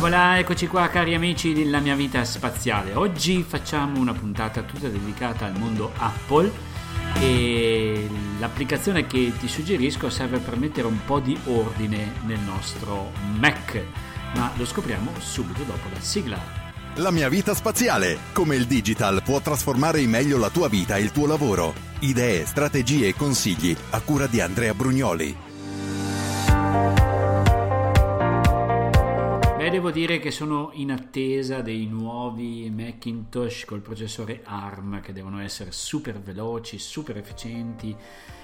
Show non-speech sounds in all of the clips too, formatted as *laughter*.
Voilà, eccoci qua cari amici della mia vita spaziale. Oggi facciamo una puntata tutta dedicata al mondo Apple e l'applicazione che ti suggerisco serve per mettere un po' di ordine nel nostro Mac, ma lo scopriamo subito dopo la sigla. La mia vita spaziale, come il digital può trasformare in meglio la tua vita e il tuo lavoro. Idee, strategie e consigli a cura di Andrea Brugnoli. Devo dire che sono in attesa dei nuovi Macintosh col processore ARM che devono essere super veloci, super efficienti.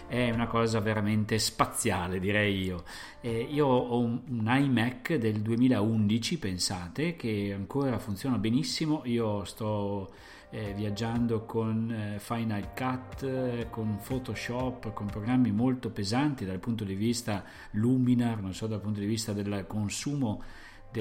È una cosa veramente spaziale, direi io. Eh, io ho un, un, iMac del 2011, pensate, che ancora funziona benissimo. Io sto eh, viaggiando con eh, Final Cut, con Photoshop, con programmi molto pesanti dal punto di vista Luminar, non so, dal punto di vista del consumo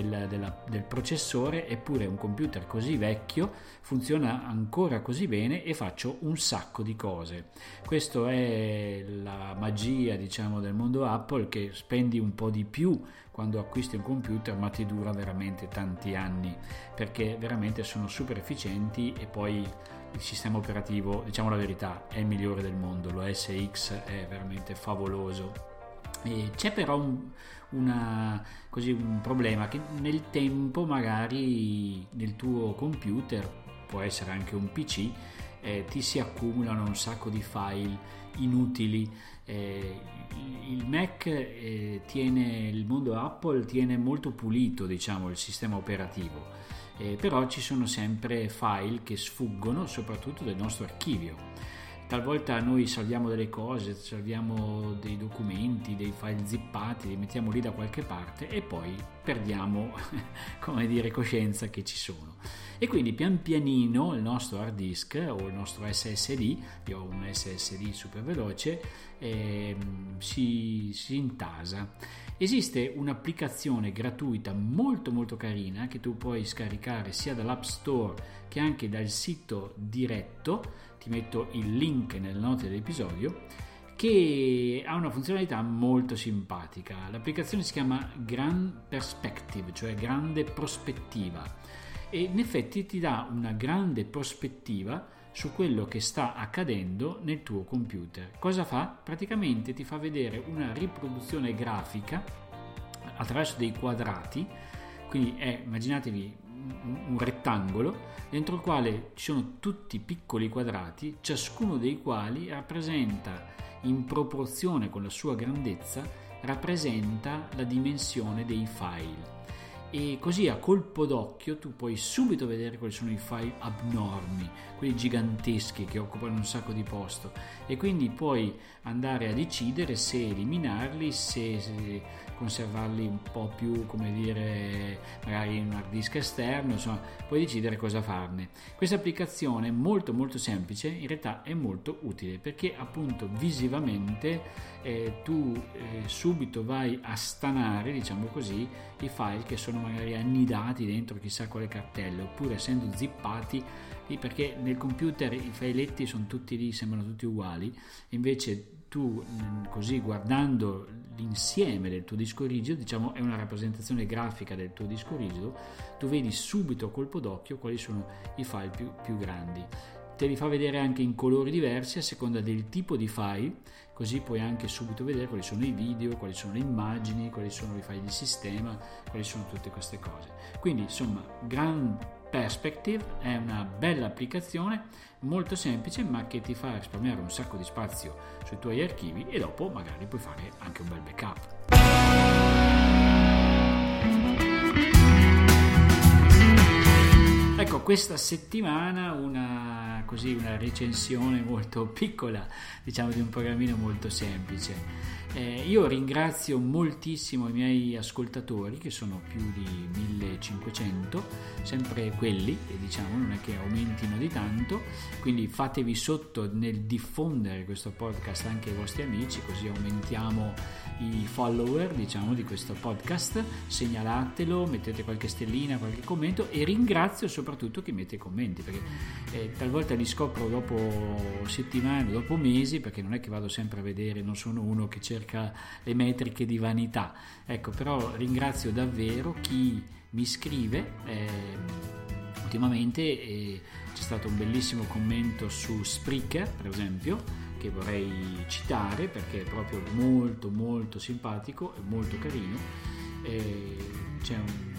del, della, del processore, eppure un computer così vecchio funziona ancora così bene e faccio un sacco di cose. Questa è la magia, diciamo, del mondo Apple che spendi un po' di più quando acquisti un computer, ma ti dura veramente tanti anni perché veramente sono super efficienti e poi il sistema operativo, diciamo la verità, è il migliore del mondo, lo SX è veramente favoloso. E c'è però un, una, così, un problema che nel tempo magari nel tuo computer, può essere anche un PC, eh, ti si accumulano un sacco di file inutili. Eh, il Mac eh, tiene, il mondo Apple tiene molto pulito diciamo, il sistema operativo, eh, però ci sono sempre file che sfuggono soprattutto del nostro archivio talvolta noi salviamo delle cose, salviamo dei documenti, dei file zippati, li mettiamo lì da qualche parte e poi perdiamo, *laughs* come dire, coscienza che ci sono. E quindi pian pianino il nostro hard disk o il nostro SSD, io ho un SSD super veloce, eh, si, si intasa. Esiste un'applicazione gratuita molto molto carina che tu puoi scaricare sia dall'App Store che anche dal sito diretto ti metto il link nelle note dell'episodio, che ha una funzionalità molto simpatica. L'applicazione si chiama Grand Perspective, cioè grande prospettiva, e in effetti ti dà una grande prospettiva su quello che sta accadendo nel tuo computer. Cosa fa? Praticamente ti fa vedere una riproduzione grafica attraverso dei quadrati, quindi è, immaginatevi un rettangolo dentro il quale ci sono tutti piccoli quadrati, ciascuno dei quali rappresenta in proporzione con la sua grandezza rappresenta la dimensione dei file e così a colpo d'occhio tu puoi subito vedere quali sono i file abnormi, quelli giganteschi che occupano un sacco di posto e quindi puoi andare a decidere se eliminarli, se, se conservarli un po' più, come dire, magari in un hard disk esterno, insomma, puoi decidere cosa farne. Questa applicazione molto molto semplice, in realtà è molto utile perché appunto visivamente eh, tu eh, subito vai a stanare, diciamo così, i file che sono magari annidati dentro chissà quale cartella, oppure essendo zippati perché nel computer i filetti sono tutti lì, sembrano tutti uguali, invece tu così guardando l'insieme del tuo disco rigido, diciamo è una rappresentazione grafica del tuo disco rigido, tu vedi subito a colpo d'occhio quali sono i file più, più grandi. Te li fa vedere anche in colori diversi a seconda del tipo di file, così puoi anche subito vedere quali sono i video, quali sono le immagini, quali sono i file di sistema, quali sono tutte queste cose. Quindi insomma, Grand Perspective è una bella applicazione molto semplice ma che ti fa risparmiare un sacco di spazio sui tuoi archivi e dopo magari puoi fare anche un bel backup. Questa settimana una così, una recensione molto piccola, diciamo di un programmino molto semplice. Eh, io ringrazio moltissimo i miei ascoltatori, che sono più di 1500, sempre quelli, e diciamo non è che aumentino di tanto, quindi fatevi sotto nel diffondere questo podcast anche ai vostri amici, così aumentiamo i follower diciamo di questo podcast, segnalatelo, mettete qualche stellina, qualche commento e ringrazio soprattutto chi mette i commenti, perché eh, talvolta li scopro dopo settimane, dopo mesi, perché non è che vado sempre a vedere, non sono uno che cerca cerca le metriche di vanità. Ecco, però ringrazio davvero chi mi scrive. Eh, ultimamente eh, c'è stato un bellissimo commento su Spreaker, per esempio, che vorrei citare perché è proprio molto molto simpatico e molto carino. Eh, c'è un,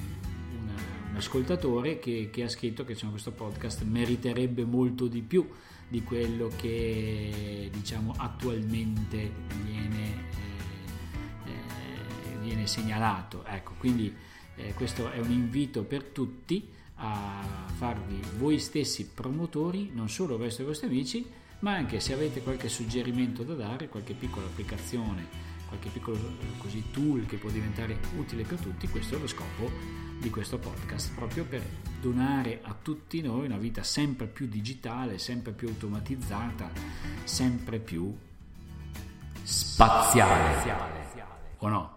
ascoltatore che, che, ha scritto che diciamo, questo podcast meriterebbe molto di più di quello che diciamo attualmente viene viene segnalato. Ecco, quindi eh, questo è un invito per tutti a farvi voi stessi promotori, non solo verso i vostri amici, ma anche se avete qualche suggerimento da dare, qualche piccola applicazione, qualche piccolo così, tool che può diventare utile per tutti, questo è lo scopo di questo podcast, proprio per donare a tutti noi una vita sempre più digitale, sempre più automatizzata, sempre più spaziale. O no?